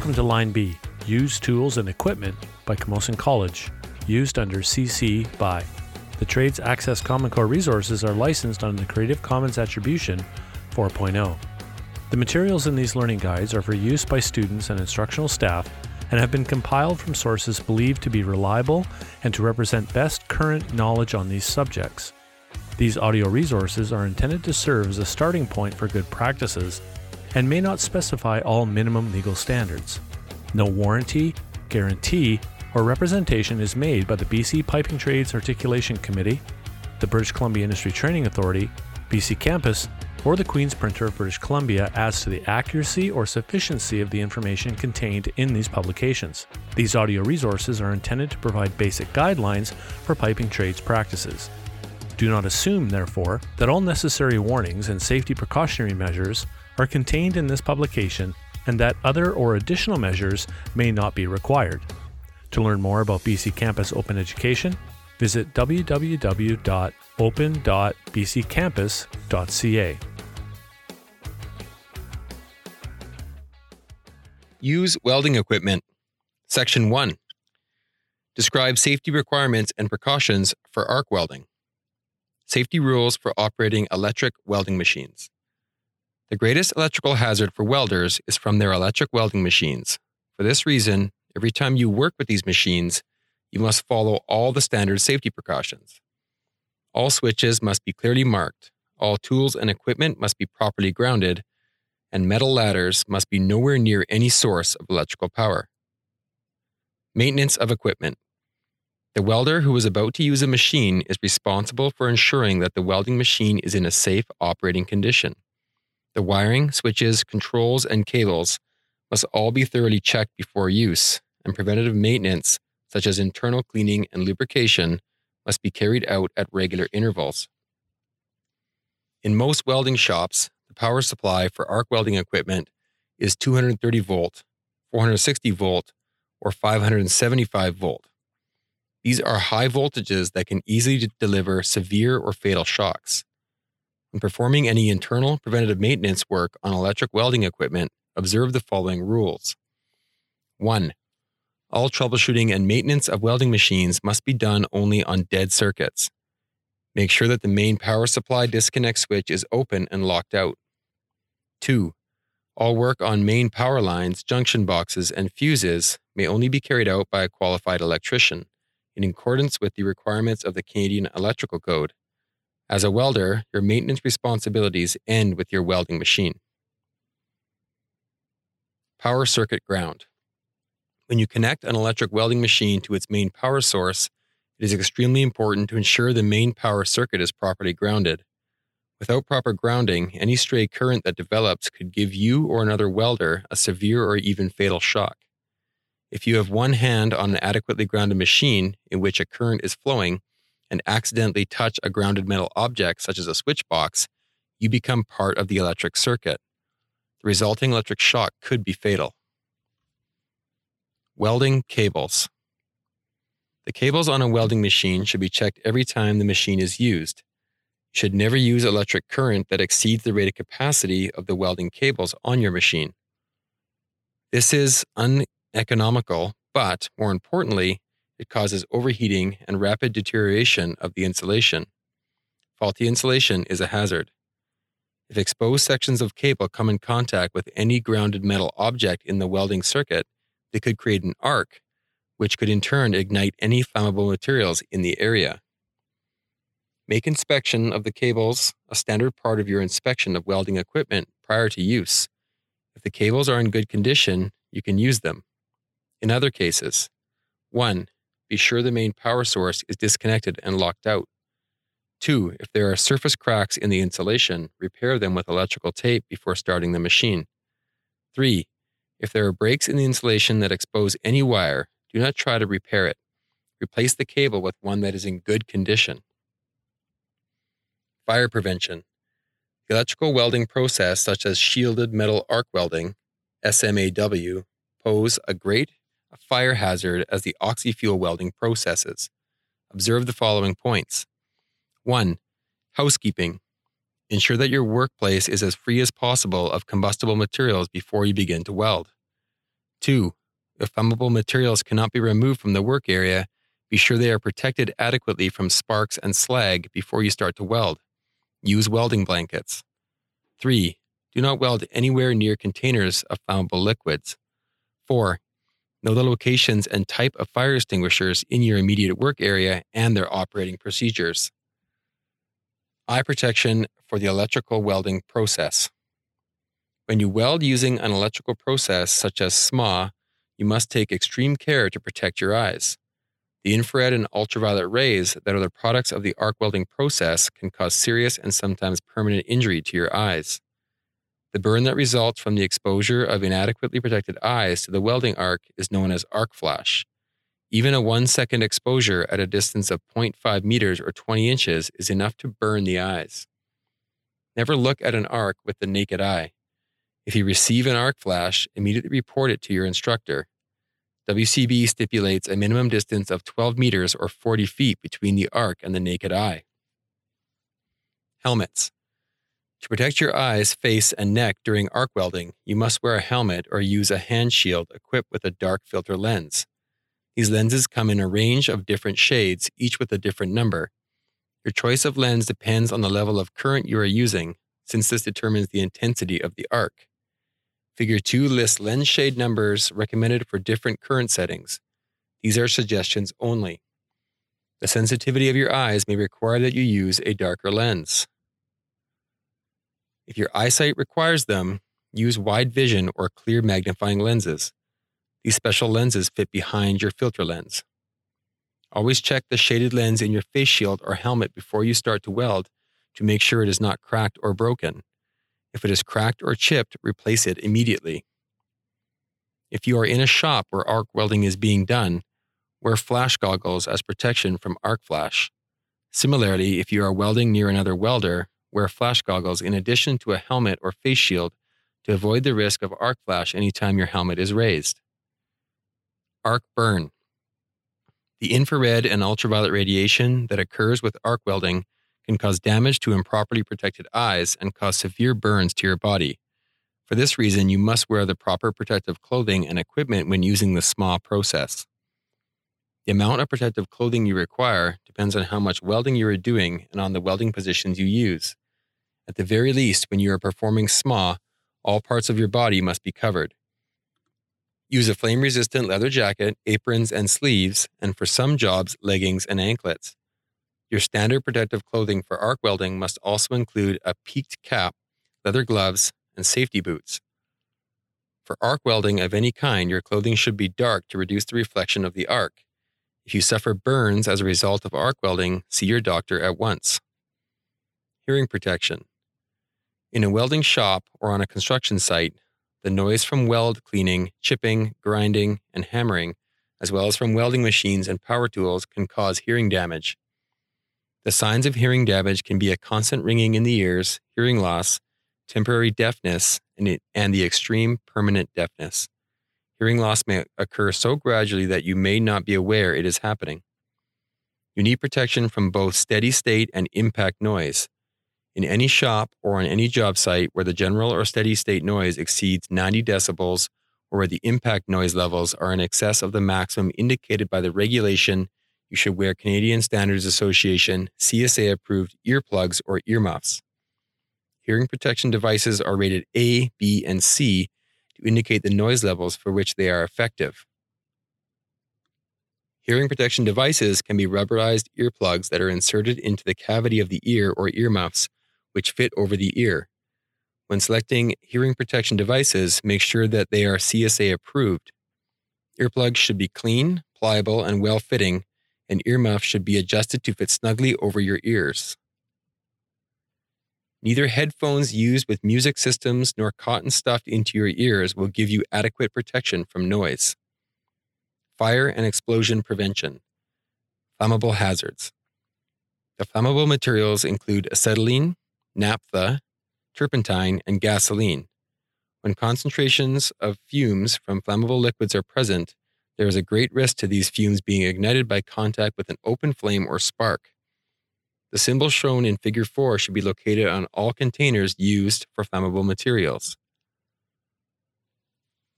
Welcome to Line B, Used Tools and Equipment by Camosun College, used under CC by. The Trades Access Common Core resources are licensed under the Creative Commons Attribution 4.0. The materials in these learning guides are for use by students and instructional staff and have been compiled from sources believed to be reliable and to represent best current knowledge on these subjects. These audio resources are intended to serve as a starting point for good practices and may not specify all minimum legal standards. No warranty, guarantee, or representation is made by the BC Piping Trades Articulation Committee, the British Columbia Industry Training Authority, BC Campus, or the Queen's Printer of British Columbia as to the accuracy or sufficiency of the information contained in these publications. These audio resources are intended to provide basic guidelines for piping trades practices. Do not assume, therefore, that all necessary warnings and safety precautionary measures are contained in this publication and that other or additional measures may not be required. To learn more about BC Campus Open Education, visit www.open.bccampus.ca. Use welding equipment. Section 1. Describe safety requirements and precautions for arc welding. Safety rules for operating electric welding machines. The greatest electrical hazard for welders is from their electric welding machines. For this reason, every time you work with these machines, you must follow all the standard safety precautions. All switches must be clearly marked, all tools and equipment must be properly grounded, and metal ladders must be nowhere near any source of electrical power. Maintenance of equipment. The welder who is about to use a machine is responsible for ensuring that the welding machine is in a safe operating condition. The wiring, switches, controls, and cables must all be thoroughly checked before use, and preventative maintenance, such as internal cleaning and lubrication, must be carried out at regular intervals. In most welding shops, the power supply for arc welding equipment is 230 volt, 460 volt, or 575 volt. These are high voltages that can easily deliver severe or fatal shocks. When performing any internal preventative maintenance work on electric welding equipment, observe the following rules. 1. All troubleshooting and maintenance of welding machines must be done only on dead circuits. Make sure that the main power supply disconnect switch is open and locked out. 2. All work on main power lines, junction boxes, and fuses may only be carried out by a qualified electrician in accordance with the requirements of the Canadian Electrical Code. As a welder, your maintenance responsibilities end with your welding machine. Power circuit ground. When you connect an electric welding machine to its main power source, it is extremely important to ensure the main power circuit is properly grounded. Without proper grounding, any stray current that develops could give you or another welder a severe or even fatal shock. If you have one hand on an adequately grounded machine in which a current is flowing and accidentally touch a grounded metal object, such as a switch box, you become part of the electric circuit. The resulting electric shock could be fatal. Welding cables. The cables on a welding machine should be checked every time the machine is used should never use electric current that exceeds the rated capacity of the welding cables on your machine. This is uneconomical, but more importantly, it causes overheating and rapid deterioration of the insulation. Faulty insulation is a hazard. If exposed sections of cable come in contact with any grounded metal object in the welding circuit, they could create an arc, which could in turn ignite any flammable materials in the area. Make inspection of the cables a standard part of your inspection of welding equipment prior to use. If the cables are in good condition, you can use them. In other cases, 1. Be sure the main power source is disconnected and locked out. 2. If there are surface cracks in the insulation, repair them with electrical tape before starting the machine. 3. If there are breaks in the insulation that expose any wire, do not try to repair it. Replace the cable with one that is in good condition. Fire prevention. The electrical welding process, such as shielded metal arc welding, SMAW, pose a great fire hazard as the oxy-fuel welding processes. Observe the following points. 1. Housekeeping. Ensure that your workplace is as free as possible of combustible materials before you begin to weld. Two, if flammable materials cannot be removed from the work area, be sure they are protected adequately from sparks and slag before you start to weld. Use welding blankets. Three, do not weld anywhere near containers of flammable liquids. Four, know the locations and type of fire extinguishers in your immediate work area and their operating procedures. Eye protection for the electrical welding process. When you weld using an electrical process such as SMA, you must take extreme care to protect your eyes. The infrared and ultraviolet rays that are the products of the arc welding process can cause serious and sometimes permanent injury to your eyes. The burn that results from the exposure of inadequately protected eyes to the welding arc is known as arc flash. Even a one second exposure at a distance of 0.5 meters or 20 inches is enough to burn the eyes. Never look at an arc with the naked eye. If you receive an arc flash, immediately report it to your instructor. WCB stipulates a minimum distance of 12 meters or 40 feet between the arc and the naked eye. Helmets. To protect your eyes, face, and neck during arc welding, you must wear a helmet or use a hand shield equipped with a dark filter lens. These lenses come in a range of different shades, each with a different number. Your choice of lens depends on the level of current you are using, since this determines the intensity of the arc. Figure 2 lists lens shade numbers recommended for different current settings. These are suggestions only. The sensitivity of your eyes may require that you use a darker lens. If your eyesight requires them, use wide vision or clear magnifying lenses. These special lenses fit behind your filter lens. Always check the shaded lens in your face shield or helmet before you start to weld to make sure it is not cracked or broken. If it is cracked or chipped, replace it immediately. If you are in a shop where arc welding is being done, wear flash goggles as protection from arc flash. Similarly, if you are welding near another welder, wear flash goggles in addition to a helmet or face shield to avoid the risk of arc flash anytime your helmet is raised. Arc burn. The infrared and ultraviolet radiation that occurs with arc welding can cause damage to improperly protected eyes and cause severe burns to your body. For this reason, you must wear the proper protective clothing and equipment when using the SMA process. The amount of protective clothing you require depends on how much welding you are doing and on the welding positions you use. At the very least, when you are performing SMA, all parts of your body must be covered. Use a flame resistant leather jacket, aprons, and sleeves, and for some jobs, leggings and anklets. Your standard protective clothing for arc welding must also include a peaked cap, leather gloves, and safety boots. For arc welding of any kind, your clothing should be dark to reduce the reflection of the arc. If you suffer burns as a result of arc welding, see your doctor at once. Hearing protection. In a welding shop or on a construction site, the noise from weld cleaning, chipping, grinding, and hammering, as well as from welding machines and power tools, can cause hearing damage. The signs of hearing damage can be a constant ringing in the ears, hearing loss, temporary deafness, and, it, and the extreme permanent deafness. Hearing loss may occur so gradually that you may not be aware it is happening. You need protection from both steady state and impact noise. In any shop or on any job site where the general or steady state noise exceeds 90 decibels or where the impact noise levels are in excess of the maximum indicated by the regulation, you should wear Canadian Standards Association CSA approved earplugs or earmuffs. Hearing protection devices are rated A, B, and C to indicate the noise levels for which they are effective. Hearing protection devices can be rubberized earplugs that are inserted into the cavity of the ear or earmuffs which fit over the ear. When selecting hearing protection devices, make sure that they are CSA approved. Earplugs should be clean, pliable, and well fitting, and earmuffs should be adjusted to fit snugly over your ears. Neither headphones used with music systems nor cotton stuffed into your ears will give you adequate protection from noise. Fire and explosion prevention. Flammable hazards. The flammable materials include acetylene, naphtha, turpentine, and gasoline. When concentrations of fumes from flammable liquids are present, there is a great risk to these fumes being ignited by contact with an open flame or spark. The symbol shown in Figure 4 should be located on all containers used for flammable materials.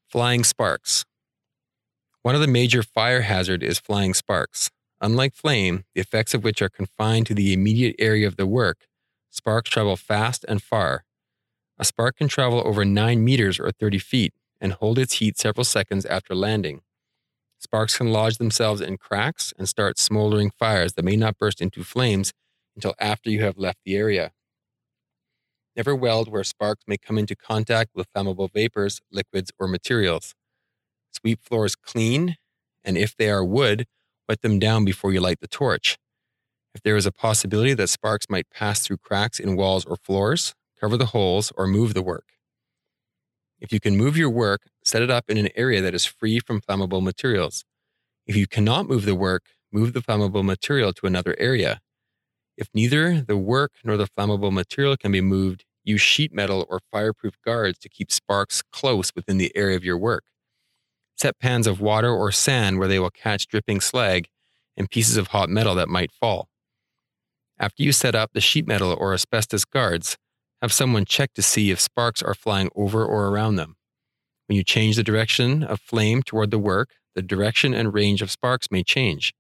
Flying sparks. One of the major fire hazard is flying sparks. Unlike flame, the effects of which are confined to the immediate area of the work, sparks travel fast and far. A spark can travel over 9 meters or 30 feet and hold its heat several seconds after landing. Sparks can lodge themselves in cracks and start smoldering fires that may not burst into flames until after you have left the area. Never weld where sparks may come into contact with flammable vapors, liquids, or materials. Sweep floors clean, and if they are wood, wet them down before you light the torch. If there is a possibility that sparks might pass through cracks in walls or floors, cover the holes or move the work. If you can move your work, set it up in an area that is free from flammable materials. If you cannot move the work, move the flammable material to another area. If neither the work nor the flammable material can be moved, use sheet metal or fireproof guards to keep sparks close within the area of your work. Set pans of water or sand where they will catch dripping slag and pieces of hot metal that might fall. After you set up the sheet metal or asbestos guards, have someone check to see if sparks are flying over or around them. When you change the direction of flame toward the work, the direction and range of sparks may change.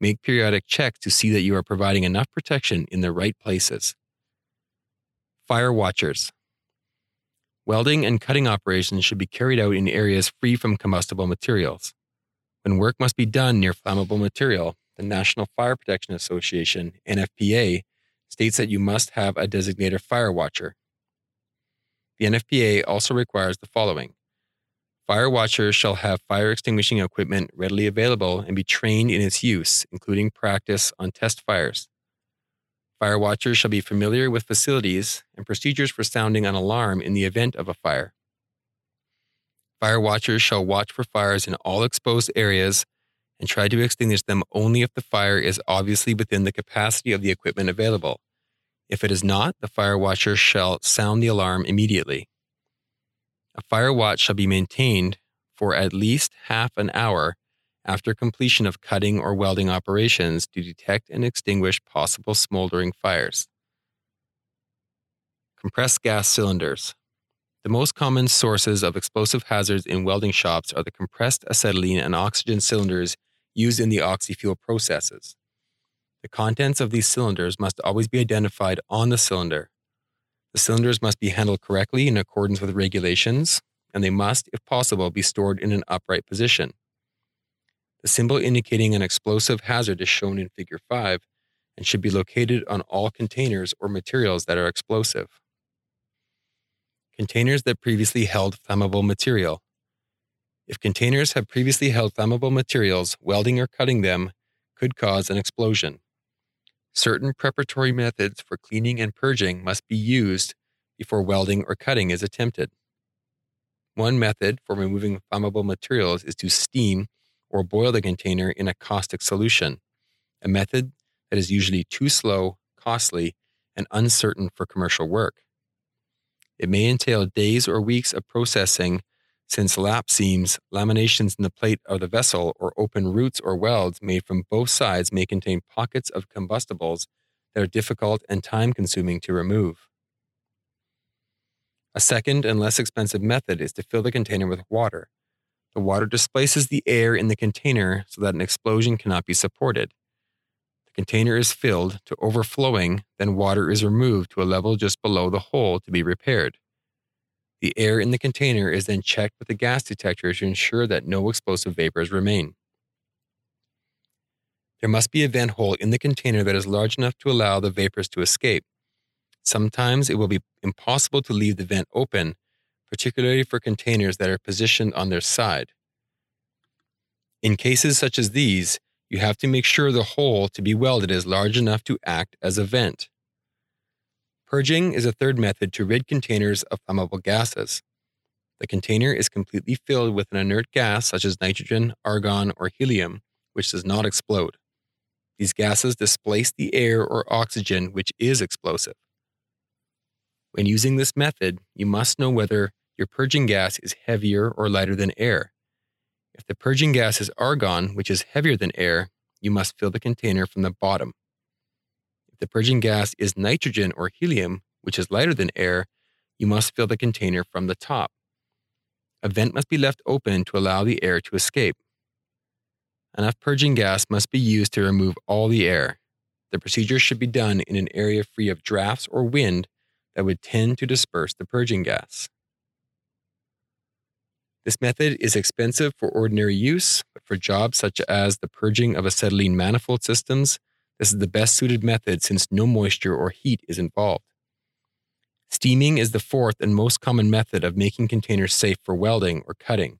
Make periodic checks to see that you are providing enough protection in the right places. Fire watchers. Welding and cutting operations should be carried out in areas free from combustible materials. When work must be done near flammable material, the National Fire Protection Association, NFPA, states that you must have a designated fire watcher. The NFPA also requires the following Fire watchers shall have fire extinguishing equipment readily available and be trained in its use, including practice on test fires. Fire watchers shall be familiar with facilities and procedures for sounding an alarm in the event of a fire. Fire watchers shall watch for fires in all exposed areas and try to extinguish them only if the fire is obviously within the capacity of the equipment available. If it is not, the fire watcher shall sound the alarm immediately. A fire watch shall be maintained for at least half an hour after completion of cutting or welding operations to detect and extinguish possible smoldering fires. Compressed gas cylinders. The most common sources of explosive hazards in welding shops are the compressed acetylene and oxygen cylinders used in the oxyfuel processes. The contents of these cylinders must always be identified on the cylinder. The cylinders must be handled correctly in accordance with regulations, and they must, if possible, be stored in an upright position. The symbol indicating an explosive hazard is shown in Figure 5 and should be located on all containers or materials that are explosive. Containers that previously held flammable material. If containers have previously held flammable materials, welding or cutting them could cause an explosion. Certain preparatory methods for cleaning and purging must be used before welding or cutting is attempted. One method for removing flammable materials is to steam or boil the container in a caustic solution, a method that is usually too slow, costly, and uncertain for commercial work. It may entail days or weeks of processing since lap seams, laminations in the plate of the vessel, or open roots or welds made from both sides may contain pockets of combustibles that are difficult and time consuming to remove. A second and less expensive method is to fill the container with water. The water displaces the air in the container so that an explosion cannot be supported. The container is filled to overflowing, then water is removed to a level just below the hole to be repaired. The air in the container is then checked with a gas detector to ensure that no explosive vapors remain. There must be a vent hole in the container that is large enough to allow the vapors to escape. Sometimes it will be impossible to leave the vent open, particularly for containers that are positioned on their side. In cases such as these, you have to make sure the hole to be welded is large enough to act as a vent. Purging is a third method to rid containers of flammable gases. The container is completely filled with an inert gas such as nitrogen, argon, or helium, which does not explode. These gases displace the air or oxygen, which is explosive. When using this method, you must know whether your purging gas is heavier or lighter than air. If the purging gas is argon, which is heavier than air, you must fill the container from the bottom. The purging gas is nitrogen or helium, which is lighter than air, you must fill the container from the top. A vent must be left open to allow the air to escape. enough purging gas must be used to remove all the air. The procedure should be done in an area free of drafts or wind that would tend to disperse the purging gas. This method is expensive for ordinary use, but for jobs such as the purging of acetylene manifold systems, this is the best suited method since no moisture or heat is involved. Steaming is the fourth and most common method of making containers safe for welding or cutting.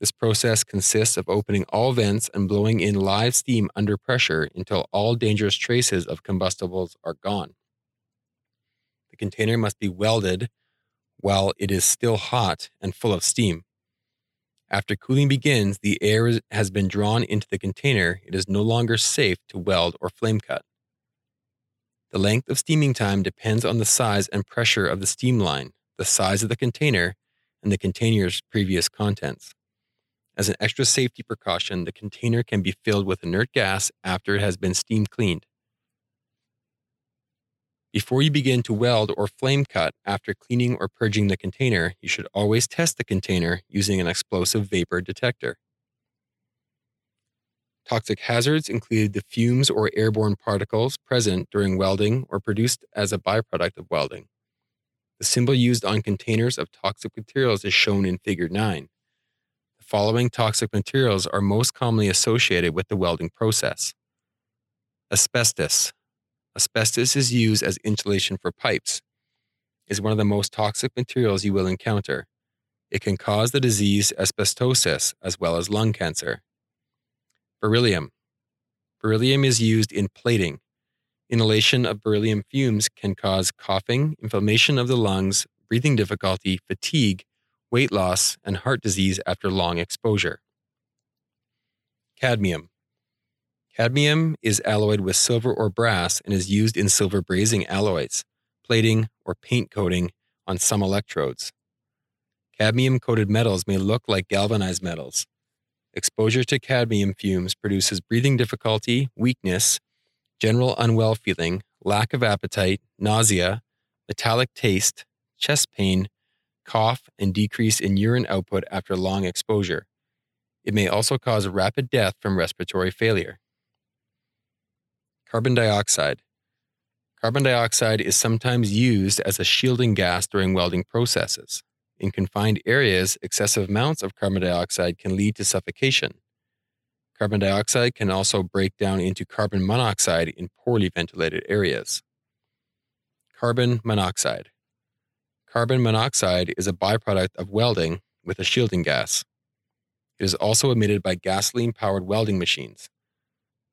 This process consists of opening all vents and blowing in live steam under pressure until all dangerous traces of combustibles are gone. The container must be welded while it is still hot and full of steam. After cooling begins, the air has been drawn into the container. It is no longer safe to weld or flame cut. The length of steaming time depends on the size and pressure of the steam line, the size of the container, and the container's previous contents. As an extra safety precaution, the container can be filled with inert gas after it has been steam cleaned. Before you begin to weld or flame cut after cleaning or purging the container, you should always test the container using an explosive vapor detector. Toxic hazards include the fumes or airborne particles present during welding or produced as a byproduct of welding. The symbol used on containers of toxic materials is shown in Figure 9. The following toxic materials are most commonly associated with the welding process asbestos, Asbestos is used as insulation for pipes. Is one of the most toxic materials you will encounter. It can cause the disease asbestosis as well as lung cancer. Beryllium. Beryllium is used in plating. Inhalation of beryllium fumes can cause coughing, inflammation of the lungs, breathing difficulty, fatigue, weight loss, and heart disease after long exposure. Cadmium. Cadmium is alloyed with silver or brass and is used in silver brazing alloys, plating, or paint coating on some electrodes. Cadmium coated metals may look like galvanized metals. Exposure to cadmium fumes produces breathing difficulty, weakness, general unwell feeling, lack of appetite, nausea, metallic taste, chest pain, cough, and decrease in urine output after long exposure. It may also cause rapid death from respiratory failure. Carbon dioxide. Carbon dioxide is sometimes used as a shielding gas during welding processes. In confined areas, excessive amounts of carbon dioxide can lead to suffocation. Carbon dioxide can also break down into carbon monoxide in poorly ventilated areas. Carbon monoxide. Carbon monoxide is a byproduct of welding with a shielding gas. It is also emitted by gasoline powered welding machines.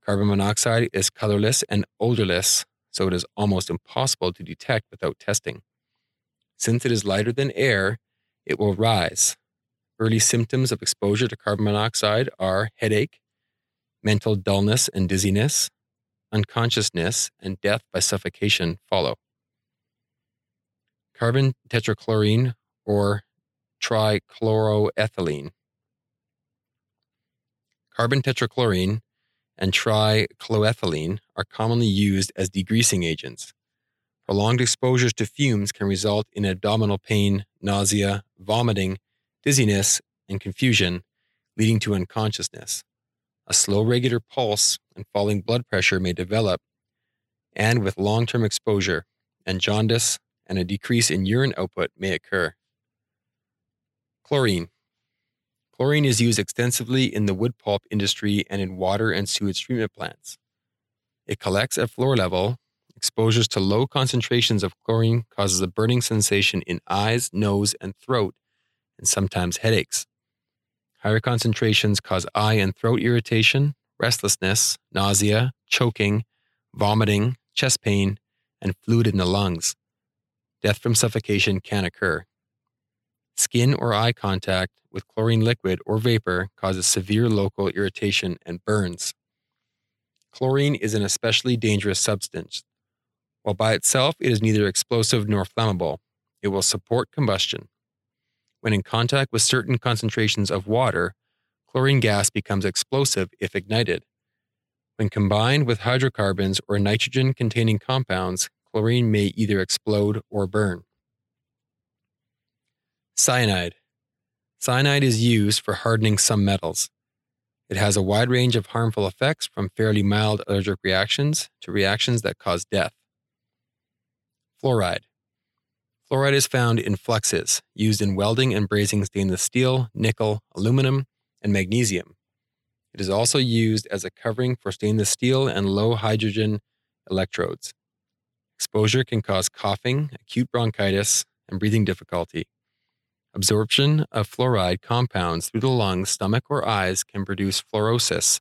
Carbon monoxide is colorless and odorless, so it is almost impossible to detect without testing. Since it is lighter than air, it will rise. Early symptoms of exposure to carbon monoxide are headache, mental dullness and dizziness, unconsciousness, and death by suffocation follow. Carbon tetrachloride or trichloroethylene. Carbon tetrachloride and trichloroethylene are commonly used as degreasing agents. Prolonged exposures to fumes can result in abdominal pain, nausea, vomiting, dizziness, and confusion, leading to unconsciousness. A slow regular pulse and falling blood pressure may develop, and with long term exposure, and jaundice and a decrease in urine output may occur. Chlorine. Chlorine is used extensively in the wood pulp industry and in water and sewage treatment plants. It collects at floor level. Exposures to low concentrations of chlorine causes a burning sensation in eyes, nose, and throat, and sometimes headaches. Higher concentrations cause eye and throat irritation, restlessness, nausea, choking, vomiting, chest pain, and fluid in the lungs. Death from suffocation can occur. Skin or eye contact with chlorine liquid or vapor causes severe local irritation and burns. Chlorine is an especially dangerous substance. While by itself it is neither explosive nor flammable, it will support combustion. When in contact with certain concentrations of water, chlorine gas becomes explosive if ignited. When combined with hydrocarbons or nitrogen containing compounds, chlorine may either explode or burn. Cyanide. Cyanide is used for hardening some metals. It has a wide range of harmful effects from fairly mild allergic reactions to reactions that cause death. Fluoride. Fluoride is found in fluxes used in welding and brazing stainless steel, nickel, aluminum, and magnesium. It is also used as a covering for stainless steel and low hydrogen electrodes. Exposure can cause coughing, acute bronchitis, and breathing difficulty. Absorption of fluoride compounds through the lungs, stomach, or eyes can produce fluorosis,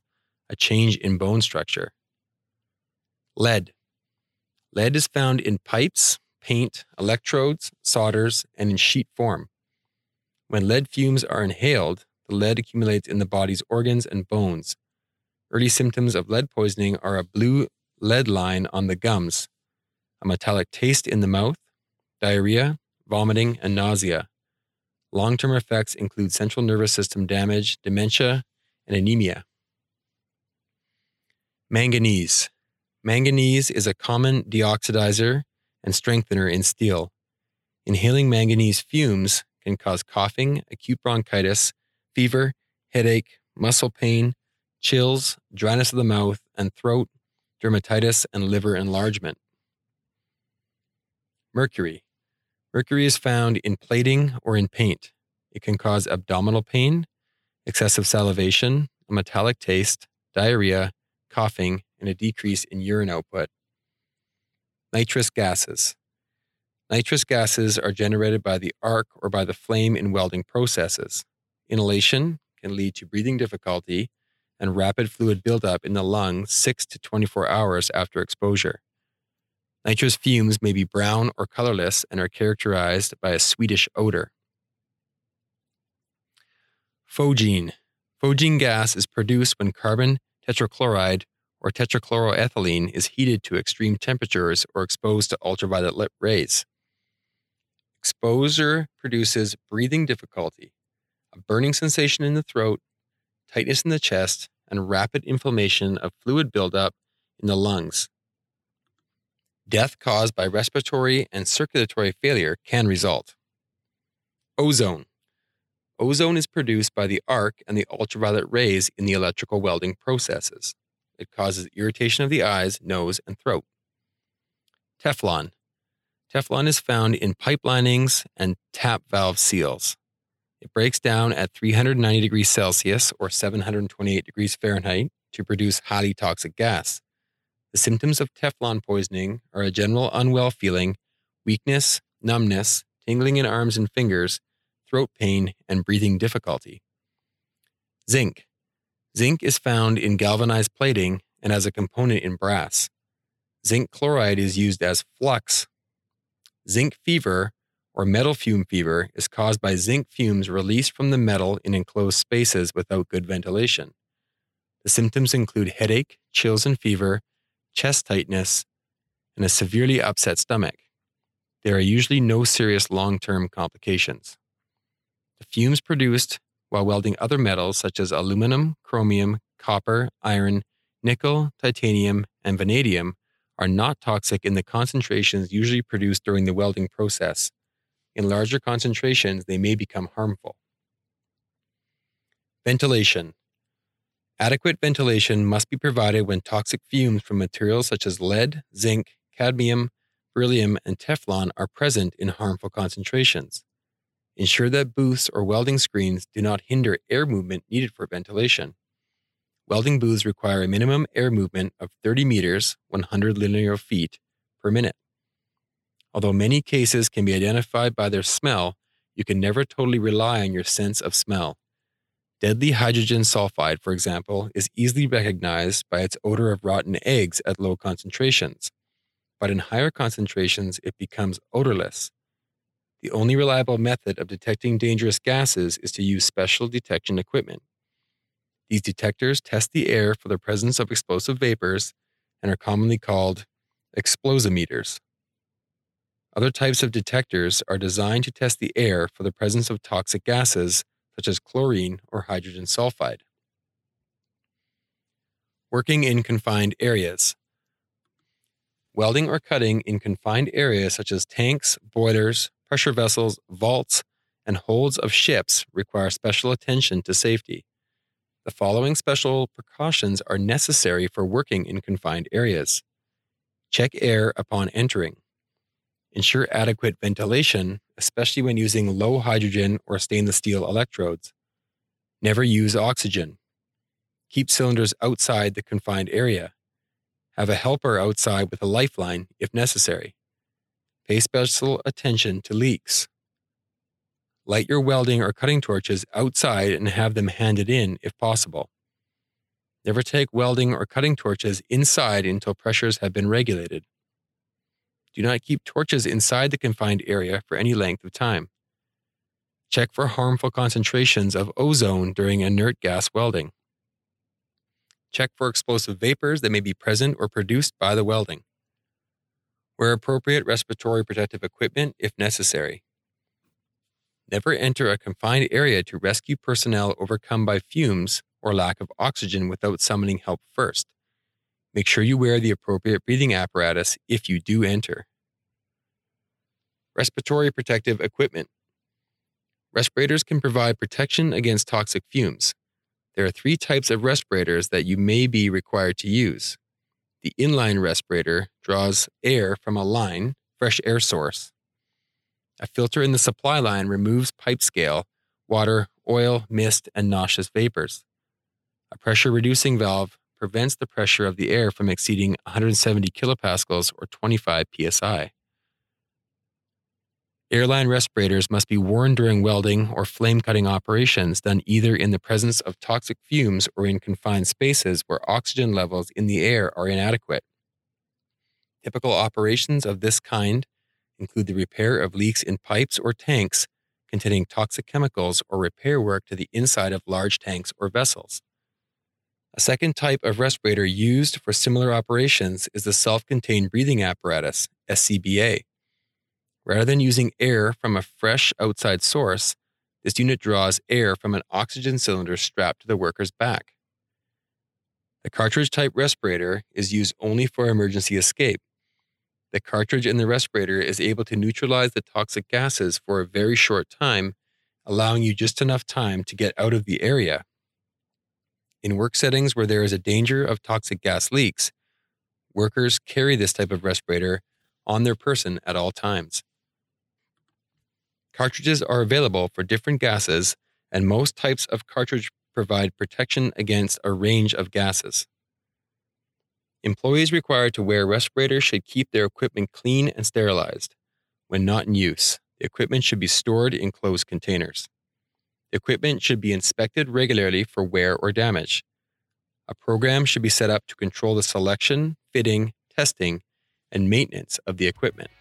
a change in bone structure. Lead. Lead is found in pipes, paint, electrodes, solders, and in sheet form. When lead fumes are inhaled, the lead accumulates in the body's organs and bones. Early symptoms of lead poisoning are a blue lead line on the gums, a metallic taste in the mouth, diarrhea, vomiting, and nausea. Long term effects include central nervous system damage, dementia, and anemia. Manganese. Manganese is a common deoxidizer and strengthener in steel. Inhaling manganese fumes can cause coughing, acute bronchitis, fever, headache, muscle pain, chills, dryness of the mouth and throat, dermatitis, and liver enlargement. Mercury. Mercury is found in plating or in paint. It can cause abdominal pain, excessive salivation, a metallic taste, diarrhea, coughing, and a decrease in urine output. Nitrous gases. Nitrous gases are generated by the arc or by the flame in welding processes. Inhalation can lead to breathing difficulty and rapid fluid buildup in the lung 6 to 24 hours after exposure. Nitrous fumes may be brown or colorless and are characterized by a sweetish odor. Phosgene. Phosgene gas is produced when carbon tetrachloride or tetrachloroethylene is heated to extreme temperatures or exposed to ultraviolet rays. Exposure produces breathing difficulty, a burning sensation in the throat, tightness in the chest, and rapid inflammation of fluid buildup in the lungs. Death caused by respiratory and circulatory failure can result. Ozone. Ozone is produced by the arc and the ultraviolet rays in the electrical welding processes. It causes irritation of the eyes, nose, and throat. Teflon. Teflon is found in pipe linings and tap valve seals. It breaks down at 390 degrees Celsius or 728 degrees Fahrenheit to produce highly toxic gas. The symptoms of Teflon poisoning are a general unwell feeling, weakness, numbness, tingling in arms and fingers, throat pain, and breathing difficulty. Zinc. Zinc is found in galvanized plating and as a component in brass. Zinc chloride is used as flux. Zinc fever, or metal fume fever, is caused by zinc fumes released from the metal in enclosed spaces without good ventilation. The symptoms include headache, chills and fever, chest tightness, and a severely upset stomach. There are usually no serious long term complications. The fumes produced while welding other metals such as aluminum, chromium, copper, iron, nickel, titanium, and vanadium are not toxic in the concentrations usually produced during the welding process. In larger concentrations, they may become harmful. Ventilation. Adequate ventilation must be provided when toxic fumes from materials such as lead, zinc, cadmium, beryllium, and Teflon are present in harmful concentrations. Ensure that booths or welding screens do not hinder air movement needed for ventilation. Welding booths require a minimum air movement of 30 meters, 100 linear feet per minute. Although many cases can be identified by their smell, you can never totally rely on your sense of smell. Deadly hydrogen sulfide, for example, is easily recognized by its odor of rotten eggs at low concentrations. But in higher concentrations, it becomes odorless. The only reliable method of detecting dangerous gases is to use special detection equipment. These detectors test the air for the presence of explosive vapors and are commonly called explosimeters. Other types of detectors are designed to test the air for the presence of toxic gases such as chlorine or hydrogen sulfide. Working in confined areas. Welding or cutting in confined areas such as tanks, boilers, pressure vessels, vaults, and holds of ships require special attention to safety. The following special precautions are necessary for working in confined areas. Check air upon entering. Ensure adequate ventilation, especially when using low hydrogen or stainless steel electrodes. Never use oxygen. Keep cylinders outside the confined area. Have a helper outside with a lifeline if necessary. Pay special attention to leaks. Light your welding or cutting torches outside and have them handed in if possible. Never take welding or cutting torches inside until pressures have been regulated. Do not keep torches inside the confined area for any length of time. Check for harmful concentrations of ozone during inert gas welding. Check for explosive vapors that may be present or produced by the welding. Wear appropriate respiratory protective equipment if necessary. Never enter a confined area to rescue personnel overcome by fumes or lack of oxygen without summoning help first. Make sure you wear the appropriate breathing apparatus if you do enter. Respiratory protective equipment. Respirators can provide protection against toxic fumes. There are three types of respirators that you may be required to use. The inline respirator draws air from a line, fresh air source. A filter in the supply line removes pipe scale, water, oil, mist, and noxious vapors. A pressure reducing valve prevents the pressure of the air from exceeding 170 kilopascals or 25 psi. Airline respirators must be worn during welding or flame cutting operations done either in the presence of toxic fumes or in confined spaces where oxygen levels in the air are inadequate. Typical operations of this kind include the repair of leaks in pipes or tanks containing toxic chemicals or repair work to the inside of large tanks or vessels. A second type of respirator used for similar operations is the self contained breathing apparatus, SCBA. Rather than using air from a fresh outside source, this unit draws air from an oxygen cylinder strapped to the worker's back. The cartridge type respirator is used only for emergency escape. The cartridge in the respirator is able to neutralize the toxic gases for a very short time, allowing you just enough time to get out of the area in work settings where there is a danger of toxic gas leaks, workers carry this type of respirator on their person at all times. Cartridges are available for different gases, and most types of cartridge provide protection against a range of gases. Employees required to wear respirators should keep their equipment clean and sterilized. When not in use, the equipment should be stored in closed containers. Equipment should be inspected regularly for wear or damage. A program should be set up to control the selection, fitting, testing, and maintenance of the equipment.